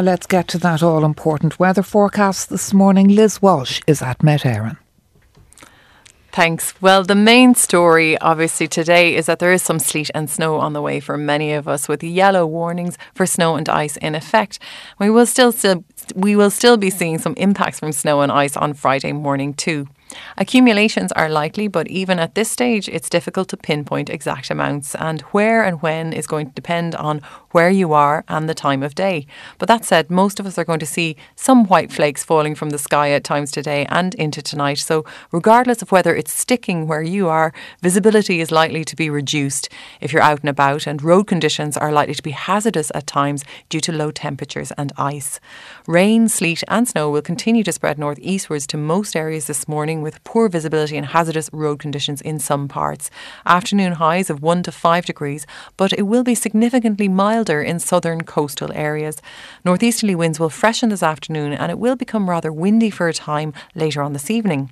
Let's get to that all important weather forecast this morning. Liz Walsh is at Met Éireann. Thanks. Well, the main story, obviously, today is that there is some sleet and snow on the way for many of us, with yellow warnings for snow and ice in effect. We will still, still we will still be seeing some impacts from snow and ice on Friday morning too. Accumulations are likely, but even at this stage, it's difficult to pinpoint exact amounts, and where and when is going to depend on where you are and the time of day. But that said, most of us are going to see some white flakes falling from the sky at times today and into tonight. So, regardless of whether it's sticking where you are, visibility is likely to be reduced if you're out and about, and road conditions are likely to be hazardous at times due to low temperatures and ice. Rain, sleet, and snow will continue to spread northeastwards to most areas this morning with poor visibility and hazardous road conditions in some parts. Afternoon highs of 1 to 5 degrees, but it will be significantly milder in southern coastal areas. Northeasterly winds will freshen this afternoon and it will become rather windy for a time later on this evening.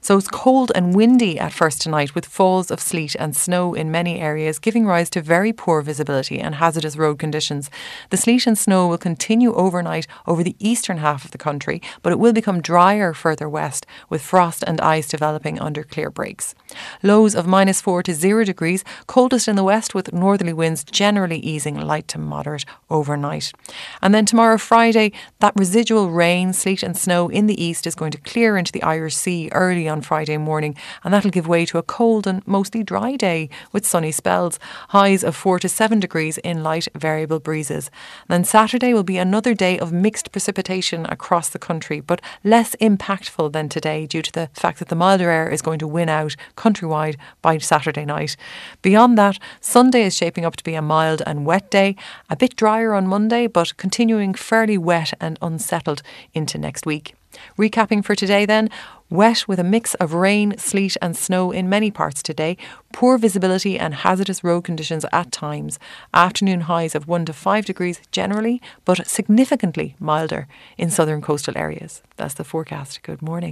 So it's cold and windy at first tonight with falls of sleet and snow in many areas, giving rise to very poor visibility and hazardous road conditions. The sleet and snow will continue overnight over the eastern half of the country, but it will become drier further west with frost and ice developing under clear breaks. Lows of minus 4 to 0 degrees, coldest in the west with northerly winds generally easing light to moderate overnight. And then tomorrow, Friday, that residual rain, sleet, and snow in the east is going to clear into the Irish Sea early on Friday morning, and that'll give way to a cold and mostly dry day with sunny spells. Highs of 4 to 7 degrees in light variable breezes. Then Saturday will be another day of mixed precipitation across the country, but less impactful than today due to the fact that the milder air is going to win out countrywide by Saturday night. Beyond that, Sunday is shaping up to be a mild and wet day, a bit drier on Monday, but continuing fairly wet and unsettled into next week. Recapping for today then, wet with a mix of rain, sleet, and snow in many parts today, poor visibility and hazardous road conditions at times, afternoon highs of 1 to 5 degrees generally, but significantly milder in southern coastal areas. That's the forecast. Good morning.